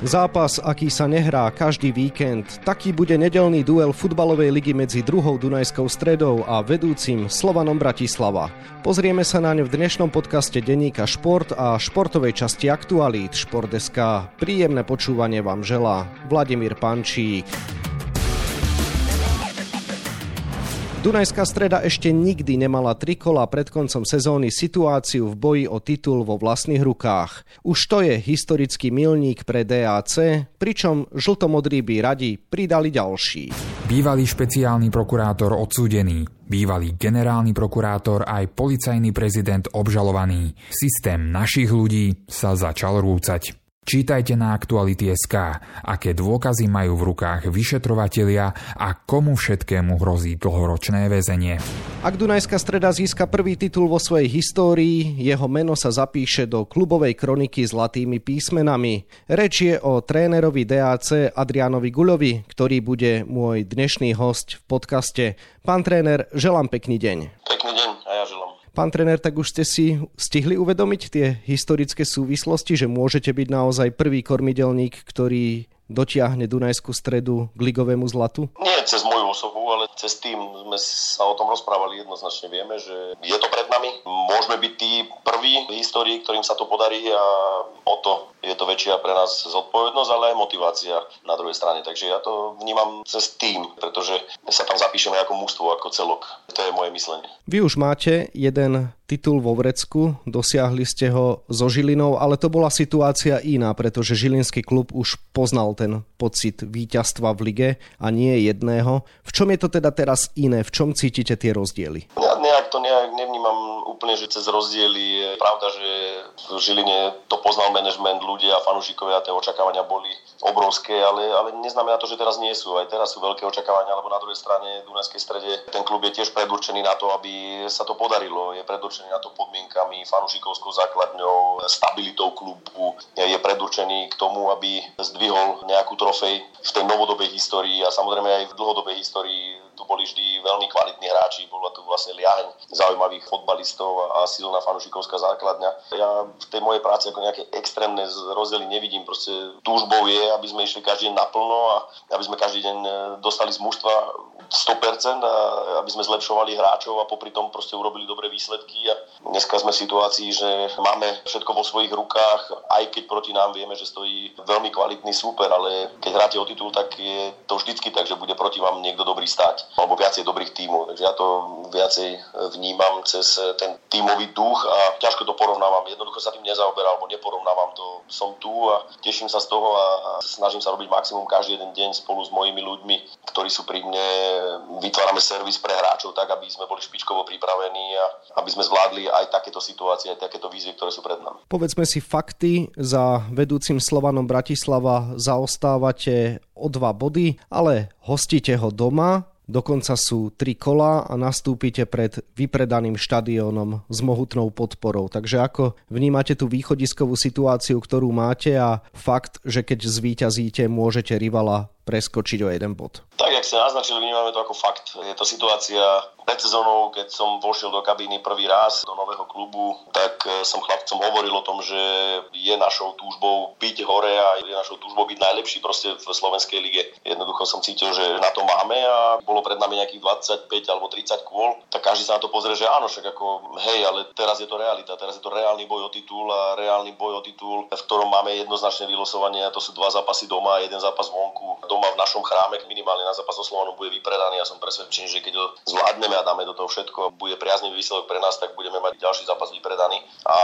Zápas, aký sa nehrá každý víkend, taký bude nedelný duel futbalovej ligy medzi druhou Dunajskou stredou a vedúcim Slovanom Bratislava. Pozrieme sa na ňu v dnešnom podcaste Denníka Šport a športovej časti Aktualít Šport.sk. Príjemné počúvanie vám želá Vladimír Pančík. Dunajská streda ešte nikdy nemala tri kola pred koncom sezóny situáciu v boji o titul vo vlastných rukách. Už to je historický milník pre DAC, pričom žltomodrí by radi pridali ďalší. Bývalý špeciálny prokurátor odsúdený, bývalý generálny prokurátor aj policajný prezident obžalovaný. Systém našich ľudí sa začal rúcať. Čítajte na Aktuality.sk, aké dôkazy majú v rukách vyšetrovatelia a komu všetkému hrozí dlhoročné väzenie. Ak Dunajská streda získa prvý titul vo svojej histórii, jeho meno sa zapíše do klubovej kroniky zlatými písmenami. Reč je o trénerovi DAC Adrianovi Guľovi, ktorý bude môj dnešný host v podcaste. Pán tréner, želám pekný deň. Pekný deň a ja želám. Pán trenér, tak už ste si stihli uvedomiť tie historické súvislosti, že môžete byť naozaj prvý kormidelník, ktorý dotiahne Dunajskú stredu k ligovému zlatu? Nie cez moju osobu, ale cez tým sme sa o tom rozprávali jednoznačne. Vieme, že je to pred nami. Môžeme byť tí prví v histórii, ktorým sa to podarí a o to je to väčšia pre nás zodpovednosť, ale aj motivácia na druhej strane. Takže ja to vnímam cez tým, pretože sa tam zapíšeme ako mústvo, ako celok. To je moje myslenie. Vy už máte jeden titul vo Vrecku, dosiahli ste ho so Žilinou, ale to bola situácia iná, pretože Žilinský klub už poznal ten pocit víťazstva v lige a nie jedného. V čom je to teda teraz iné? V čom cítite tie rozdiely? Ja nejak to nejak nevnímam úplne, že cez rozdiely. Je pravda, že v Žiline to poznal manažment, ľudia, fanúšikovia, tie očakávania boli obrovské, ale, ale neznamená to, že teraz nie sú. Aj teraz sú veľké očakávania, lebo na druhej strane Dunajskej strede ten klub je tiež predurčený na to, aby sa to podarilo. Je predurčený na to podmienkami, fanúšikovskou základňou, stabilitou klubu. Je predurčený k tomu, aby zdvihol nejakú trofej v tej novodobej histórii a samozrejme aj v dlhodobej histórii tu boli vždy veľmi kvalitní hráči, bola tu vlastne liaheň zaujímavých fotbalistov a silná fanušikovská základňa. Ja v tej mojej práci ako nejaké extrémne rozdiely nevidím, proste túžbou je, aby sme išli každý deň naplno a aby sme každý deň dostali z mužstva 100%, a aby sme zlepšovali hráčov a popri tom proste urobili dobré výsledky. A dneska sme v situácii, že máme všetko vo svojich rukách, aj keď proti nám vieme, že stojí veľmi kvalitný súper, ale keď hráte o titul, tak je to vždycky tak, že bude proti vám niekto dobrý stať, alebo viacej dobrých tímov, takže ja to viacej vnímam cez ten tímový duch a ťažko to porovnávam, jednoducho sa tým nezaoberal, alebo neporovnávam to, som tu a teším sa z toho a snažím sa robiť maximum každý jeden deň spolu s mojimi ľuďmi, ktorí sú pri mne vytvárame servis pre hráčov tak, aby sme boli špičkovo pripravení a aby sme zvládli aj takéto situácie, aj takéto výzvy, ktoré sú pred nami. Povedzme si fakty. Za vedúcim Slovanom Bratislava zaostávate o dva body, ale hostíte ho doma. Dokonca sú tri kola a nastúpite pred vypredaným štadiónom s mohutnou podporou. Takže ako vnímate tú východiskovú situáciu, ktorú máte a fakt, že keď zvíťazíte, môžete rivala preskočiť o jeden bod? Tak, jak ste naznačili, vnímame to ako fakt. Je to situácia pred sezónou, keď som vošiel do kabíny prvý raz do nového klubu, tak eh, som chlapcom hovoril o tom, že je našou túžbou byť hore a je našou túžbou byť najlepší proste v slovenskej lige. Jednoducho som cítil, že na to máme a bolo pred nami nejakých 25 alebo 30 kôl, tak každý sa na to pozrie, že áno, však ako hej, ale teraz je to realita, teraz je to reálny boj o titul a reálny boj o titul, v ktorom máme jednoznačné vylosovanie a to sú dva zápasy doma a jeden zápas vonku. Doma v našom chráme minimálne na zápas so Slovanom bude vypredaný. Ja som presvedčený, že keď ho zvládneme a dáme do toho všetko, bude priaznivý výsledok pre nás, tak budeme mať ďalší zápas vypredaný. A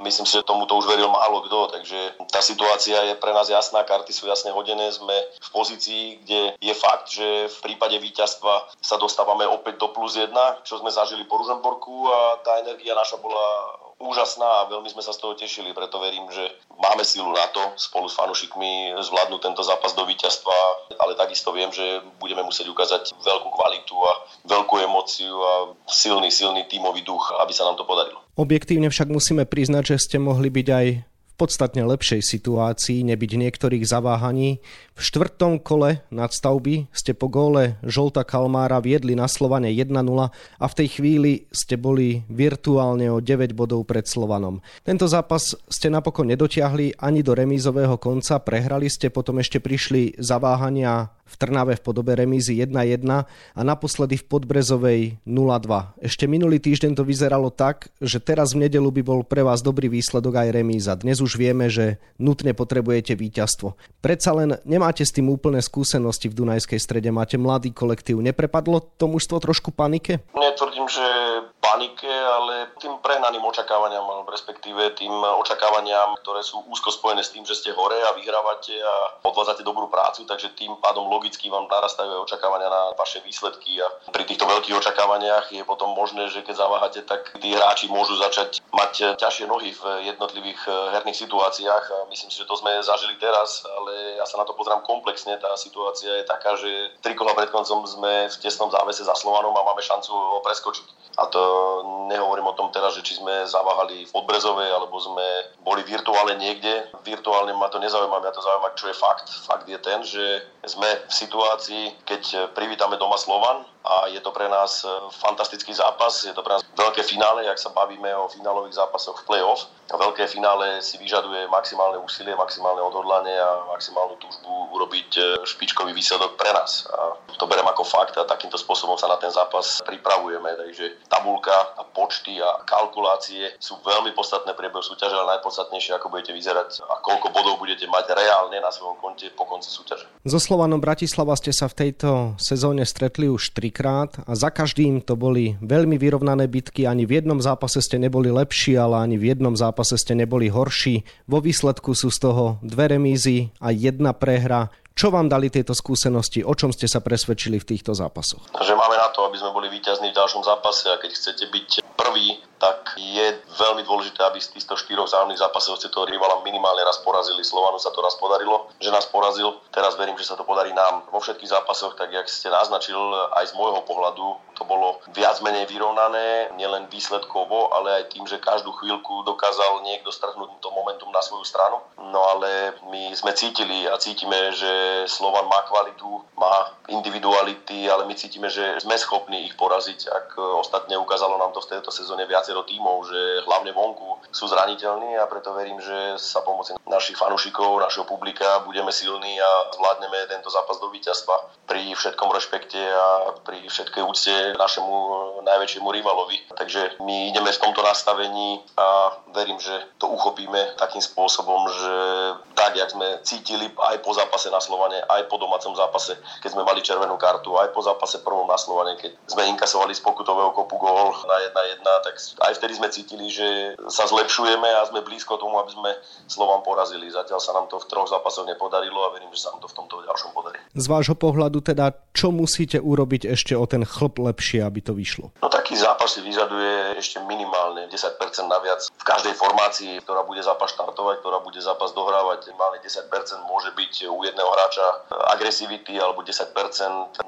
myslím si, že tomu to už veril málo kto, takže tá situácia je pre nás jasná, karty sú jasne hodené, sme v pozícii, kde je fakt, že v prípade víťazstva sa dostávame opäť do plus jedna, čo sme zažili po Ružomborku a tá energia naša bola úžasná a veľmi sme sa z toho tešili, preto verím, že máme silu na to spolu s fanúšikmi zvládnuť tento zápas do víťazstva, ale takisto viem, že budeme musieť ukázať veľkú kvalitu a veľkú emóciu a silný, silný tímový duch, aby sa nám to podarilo. Objektívne však musíme priznať, že ste mohli byť aj podstatne lepšej situácii nebyť niektorých zaváhaní. V štvrtom kole nadstavby ste po góle Žolta Kalmára viedli na Slovane 1-0 a v tej chvíli ste boli virtuálne o 9 bodov pred Slovanom. Tento zápas ste napokon nedotiahli ani do remízového konca, prehrali ste, potom ešte prišli zaváhania v Trnave v podobe remízy 1-1 a naposledy v Podbrezovej 0-2. Ešte minulý týždeň to vyzeralo tak, že teraz v nedelu by bol pre vás dobrý výsledok aj remíza. Dnes už vieme, že nutne potrebujete víťazstvo. Predsa len nemáte s tým úplné skúsenosti v Dunajskej strede, máte mladý kolektív. Neprepadlo to mužstvo trošku panike? Netvrdím, že panike, ale tým prehnaným očakávaniam, respektíve tým očakávaniam, ktoré sú úzko spojené s tým, že ste hore a vyhrávate a odvádzate dobrú prácu, takže tým pádom logicky vám narastajú aj očakávania na vaše výsledky a pri týchto veľkých očakávaniach je potom možné, že keď zaváhate, tak tí hráči môžu začať mať ťažšie nohy v jednotlivých eh, herných situáciách myslím si, že to sme zažili teraz, ale ja sa na to pozerám komplexne. Tá situácia je taká, že tri kola pred koncom sme v tesnom závese za Slovanom a máme šancu ho preskočiť. A to nehovorím o tom teraz, že či sme zaváhali v Podbrezove, alebo sme boli virtuálne niekde. Virtuálne ma to nezaujíma, mňa to zaujíma, čo je fakt. Fakt je ten, že sme v situácii, keď privítame doma Slovan, a je to pre nás e, fantastický zápas, je to pre nás veľké finále, ak sa bavíme o finálových zápasoch v play-off. Veľké finále si vyžaduje maximálne úsilie, maximálne odhodlanie a maximálnu túžbu urobiť e, špičkový výsledok pre nás. A to berem ako fakt a takýmto spôsobom sa na ten zápas pripravujeme. Takže tabulka a počty a kalkulácie sú veľmi podstatné priebehu súťaže, ale najpodstatnejšie, ako budete vyzerať a koľko bodov budete mať reálne na svojom konte po konci súťaže. So Slovanom Bratislava ste sa v tejto sezóne stretli už 3 trikrát a za každým to boli veľmi vyrovnané bitky. Ani v jednom zápase ste neboli lepší, ale ani v jednom zápase ste neboli horší. Vo výsledku sú z toho dve remízy a jedna prehra. Čo vám dali tieto skúsenosti? O čom ste sa presvedčili v týchto zápasoch? Že máme na to, aby sme boli víťazní v ďalšom zápase a keď chcete byť prvý, tak je veľmi dôležité, aby z týchto štyroch zájomných zápasov ste toho rivala minimálne raz porazili. Slovanu sa to raz podarilo, že nás porazil. Teraz verím, že sa to podarí nám vo všetkých zápasoch, tak jak ste naznačil, aj z môjho pohľadu to bolo viac menej vyrovnané, nielen výsledkovo, ale aj tým, že každú chvíľku dokázal niekto strhnúť to momentum na svoju stranu. No ale my sme cítili a cítime, že Slovan má kvalitu, má individuality, ale my cítime, že sme schopní ich poraziť. Ak ostatne ukázalo nám to v tejto sezóne viacero tímov, že hlavne vonku sú zraniteľní a preto verím, že sa pomoci našich fanúšikov, našeho publika budeme silní a zvládneme tento zápas do víťazstva pri všetkom rešpekte a pri všetkej úcte našemu najväčšiemu rivalovi. Takže my ideme v tomto nastavení a verím, že to uchopíme takým spôsobom, že tak, jak sme cítili aj po zápase na Slovane, aj po domácom zápase, keď sme mali červenú kartu, aj po zápase prvom na Slovane, keď sme inkasovali z pokutového kopu gól na 1-1, tak aj vtedy sme cítili, že sa zlepšujeme a sme blízko tomu, aby sme Slovan porazili. Zatiaľ sa nám to v troch zápasoch nepodarilo a verím, že sa nám to v tomto ďalšom podarí. Z vášho pohľadu teda, čo musíte urobiť ešte o ten chlp lepšie, aby to vyšlo? No taký zápas si vyžaduje ešte minimálne 10% naviac v každej formácii, ktorá bude zápas štartovať, ktorá bude zápas dohrávať. Minimálne 10% môže byť u jedného hráča agresivity alebo 10%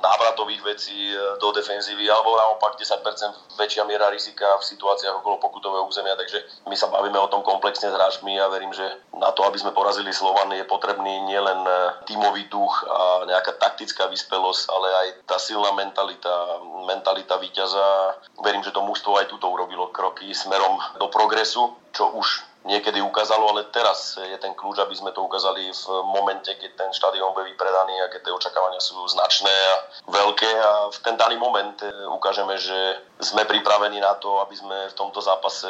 návratových vecí do defenzívy alebo naopak 10% väčšia miera rizika v situáciách okolo pokutového územia. Takže my sa bavíme o tom komplexne s hráčmi a verím, že na to, aby sme porazili Slovan, je potrebný nielen tímový duch a nejaká taktická vyspelosť, ale aj tá silná mentalita, mentalita víťaza. Verím, že to mužstvo aj túto urobilo kroky smerom do progresu, čo už niekedy ukázalo, ale teraz je ten kľúč, aby sme to ukázali v momente, keď ten štadión bude vypredaný a keď tie očakávania sú značné a veľké a v ten daný moment ukážeme, že sme pripravení na to, aby sme v tomto zápase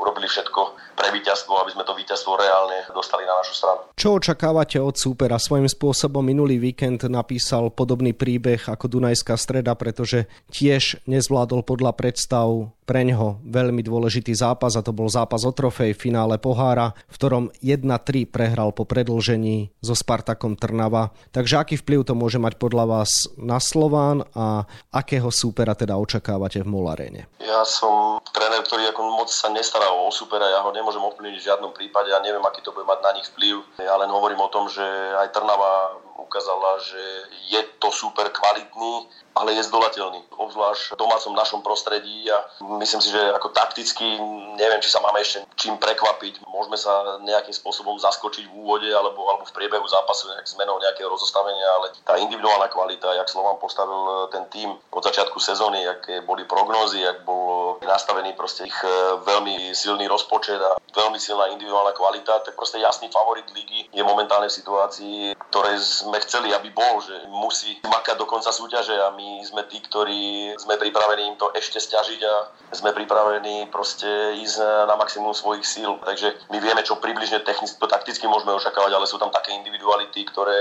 urobili všetko pre víťazstvo, aby sme to víťazstvo reálne dostali na našu stranu. Čo očakávate od súpera? Svojím spôsobom minulý víkend napísal podobný príbeh ako Dunajská streda, pretože tiež nezvládol podľa predstav pre ňoho veľmi dôležitý zápas a to bol zápas o trofej v finále pohára, v ktorom 1-3 prehral po predlžení so Spartakom Trnava. Takže aký vplyv to môže mať podľa vás na Slován a akého súpera teda očakávate v Mol Aréne? Ja som tréner, ktorý ako moc sa nestará o supera, ja ho nemôžem ovplyvniť v žiadnom prípade ja neviem, aký to bude mať na nich vplyv. Ja len hovorím o tom, že aj Trnava ukázala, že je to super kvalitný, ale je zdolateľný, obzvlášť v domácom našom prostredí a myslím si, že ako takticky neviem, či sa máme ešte čím prekvapiť. Môžeme sa nejakým spôsobom zaskočiť v úvode alebo, alebo v priebehu zápasu nejak zmenou nejakého rozostavenia, ale tá individuálna kvalita, jak Slovan postavil ten tým od začiatku sezóny, aké boli prognózy, ak bol nastavený proste ich e, veľmi silný rozpočet a veľmi silná individuálna kvalita, tak proste jasný favorit ligy je momentálne v situácii, ktoré sme chceli, aby bol, že musí makať do konca súťaže a my sme tí, ktorí sme pripravení im to ešte stiažiť a sme pripravení proste ísť na maximum svojich síl. Takže my vieme, čo približne technicky, to takticky môžeme očakávať, ale sú tam také individuality, ktoré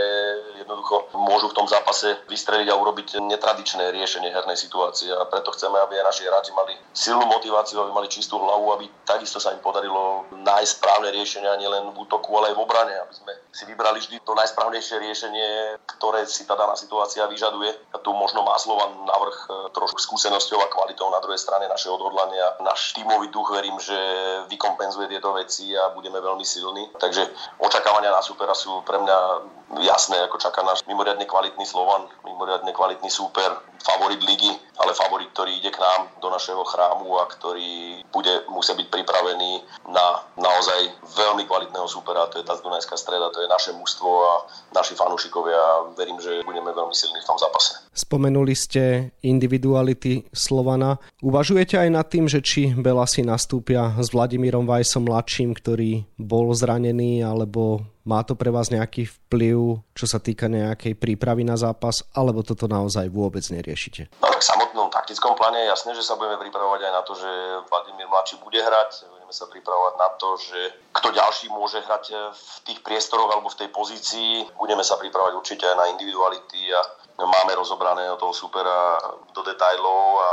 jednoducho môžu v tom zápase vystreliť a urobiť netradičné riešenie hernej situácie. A preto chceme, aby aj naši hráči mali silnú motiváciu, aby mali čistú hlavu, aby takisto sa im podarilo nájsť správne riešenia nielen v útoku, ale aj v obrane, aby sme si vybrali vždy to najsprávnejšie riešenie, ktoré si tá daná situácia vyžaduje. A tu možno má Slovan navrh e, trošku skúsenosťou a kvalitou na druhej strane naše odhodlania. Náš tímový duch verím, že vykompenzuje tieto veci a budeme veľmi silní. Takže očakávania na supera sú pre mňa jasné, ako čaká náš mimoriadne kvalitný Slovan, mimoriadne kvalitný súper, favorit ligy, ale favorit, ktorý ide k nám do našeho chrámu a ktorý bude musia byť pripravený na naozaj veľmi kvalitného súpera, to je tá Dunajská streda, to je naše mužstvo a naši fanúšikovia. Verím, že budeme veľmi silní v tom zápase. Spomenuli ste individuality Slovana. Uvažujete aj nad tým, že či Belasi nastúpia s Vladimírom Vajsom mladším, ktorý bol zranený, alebo má to pre vás nejaký vplyv, čo sa týka nejakej prípravy na zápas, alebo toto naozaj vôbec neriešite? No tak v samotnom taktickom pláne je jasné, že sa budeme pripravovať aj na to, že Vladimír Mladší bude hrať. Budeme sa pripravovať na to, že kto ďalší môže hrať v tých priestoroch alebo v tej pozícii. Budeme sa pripravovať určite aj na individuality a máme rozobrané toho supera do detajlov a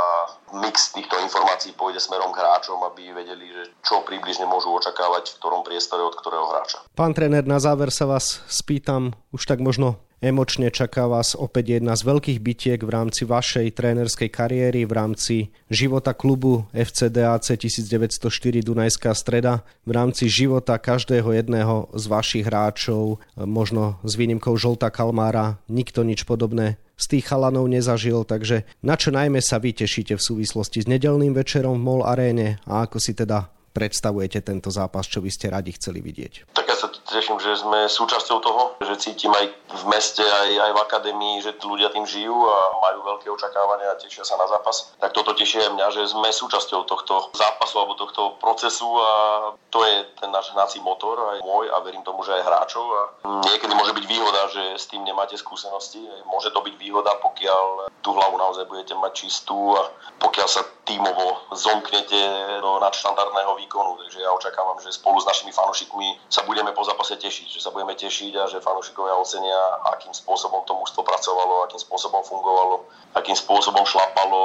mix týchto informácií pôjde smerom k hráčom, aby vedeli, že čo približne môžu očakávať v ktorom priestore od ktorého hráča. Pán tréner, na záver sa vás spýtam už tak možno Emočne čaká vás opäť jedna z veľkých bitiek v rámci vašej trénerskej kariéry, v rámci života klubu FCDAC 1904 Dunajská streda, v rámci života každého jedného z vašich hráčov, možno s výnimkou Žolta Kalmára, nikto nič podobné z tých chalanov nezažil, takže na čo najmä sa vy tešíte v súvislosti s nedelným večerom v MOL aréne a ako si teda predstavujete tento zápas, čo by ste radi chceli vidieť? Tak ja sa teším, že sme súčasťou toho, že cítim aj v meste, aj, aj v akadémii, že ľudia tým žijú a majú veľké očakávania a tešia sa na zápas. Tak toto teší aj mňa, že sme súčasťou tohto zápasu alebo tohto procesu a to je ten náš hnací motor, aj môj a verím tomu, že aj hráčov. A niekedy môže byť výhoda, že s tým nemáte skúsenosti. Môže to byť výhoda, pokiaľ tú hlavu naozaj budete mať čistú a pokiaľ sa tímovo zomknete do nadštandardného výkonu. Takže ja očakávam, že spolu s našimi fanúšikmi sa budeme po zápase tešiť, že sa budeme tešiť a že fanúšikovia ocenia, akým spôsobom to mužstvo pracovalo, akým spôsobom fungovalo, akým spôsobom šlapalo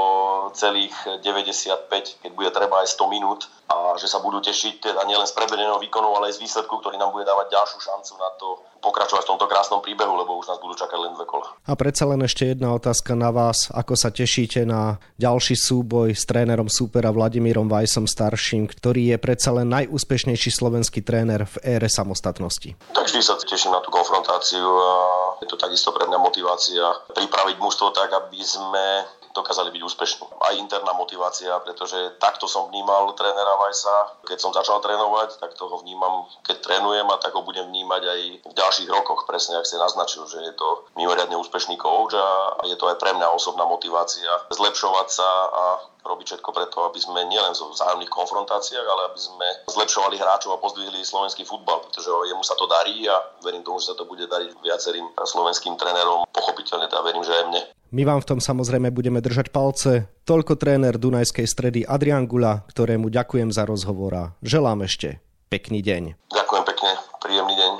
celých 95, keď bude treba aj 100 minút a že sa budú tešiť teda nielen z predvedeného výkonu, ale aj z výsledku, ktorý nám bude dávať ďalšiu šancu na to pokračovať v tomto krásnom príbehu, lebo už nás budú čakať len dve kola. A predsa len ešte jedna otázka na vás. Ako sa tešíte na ďalší súboj s trénerom súpera Vladimírom Vajsom starším, ktorý je predsa len najúspešnejší slovenský tréner v ére samostatnosti? Tak vždy sa teším na tú konfrontáciu a je to takisto pre mňa motivácia pripraviť mužstvo tak, aby sme dokázali byť úspešní. Aj interná motivácia, pretože takto som vnímal trénera Vajsa, keď som začal trénovať, tak toho vnímam, keď trénujem a tak ho budem vnímať aj v ďalších rokoch, presne ak ste naznačil, že je to mimoriadne úspešný coach a je to aj pre mňa osobná motivácia zlepšovať sa a robiť všetko preto, aby sme nielen zo vzájomných konfrontáciách, ale aby sme zlepšovali hráčov a pozdvihli slovenský futbal, pretože jemu sa to darí a verím tomu, že sa to bude dariť viacerým slovenským trénerom, pochopiteľne teda verím, že aj mne. My vám v tom samozrejme budeme držať palce. Toľko tréner Dunajskej stredy Adrian Gula, ktorému ďakujem za rozhovor a želám ešte pekný deň.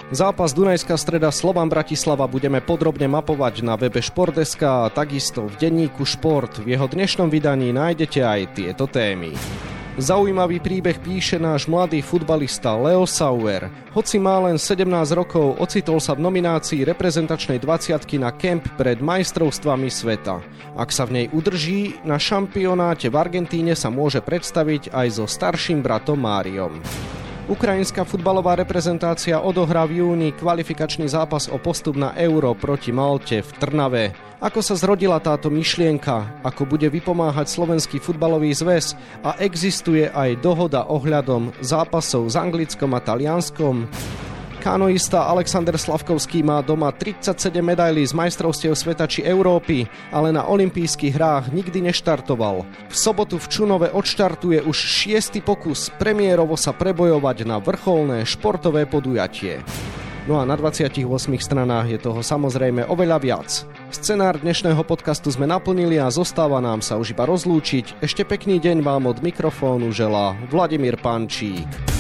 Zápas Dunajská streda Slovan Bratislava budeme podrobne mapovať na webe Športeska a takisto v denníku Šport. V jeho dnešnom vydaní nájdete aj tieto témy. Zaujímavý príbeh píše náš mladý futbalista Leo Sauer. Hoci má len 17 rokov, ocitol sa v nominácii reprezentačnej 20 na kemp pred majstrovstvami sveta. Ak sa v nej udrží, na šampionáte v Argentíne sa môže predstaviť aj so starším bratom Máriom. Ukrajinská futbalová reprezentácia odohrá v júni kvalifikačný zápas o postup na Euro proti Malte v Trnave. Ako sa zrodila táto myšlienka, ako bude vypomáhať Slovenský futbalový zväz a existuje aj dohoda ohľadom zápasov s Anglickom a Talianskom? Kanoista Alexander Slavkovský má doma 37 medailí z majstrovstiev sveta či Európy, ale na olympijských hrách nikdy neštartoval. V sobotu v Čunove odštartuje už šiestý pokus premiérovo sa prebojovať na vrcholné športové podujatie. No a na 28 stranách je toho samozrejme oveľa viac. Scenár dnešného podcastu sme naplnili a zostáva nám sa už iba rozlúčiť. Ešte pekný deň vám od mikrofónu želá Vladimír Pančík.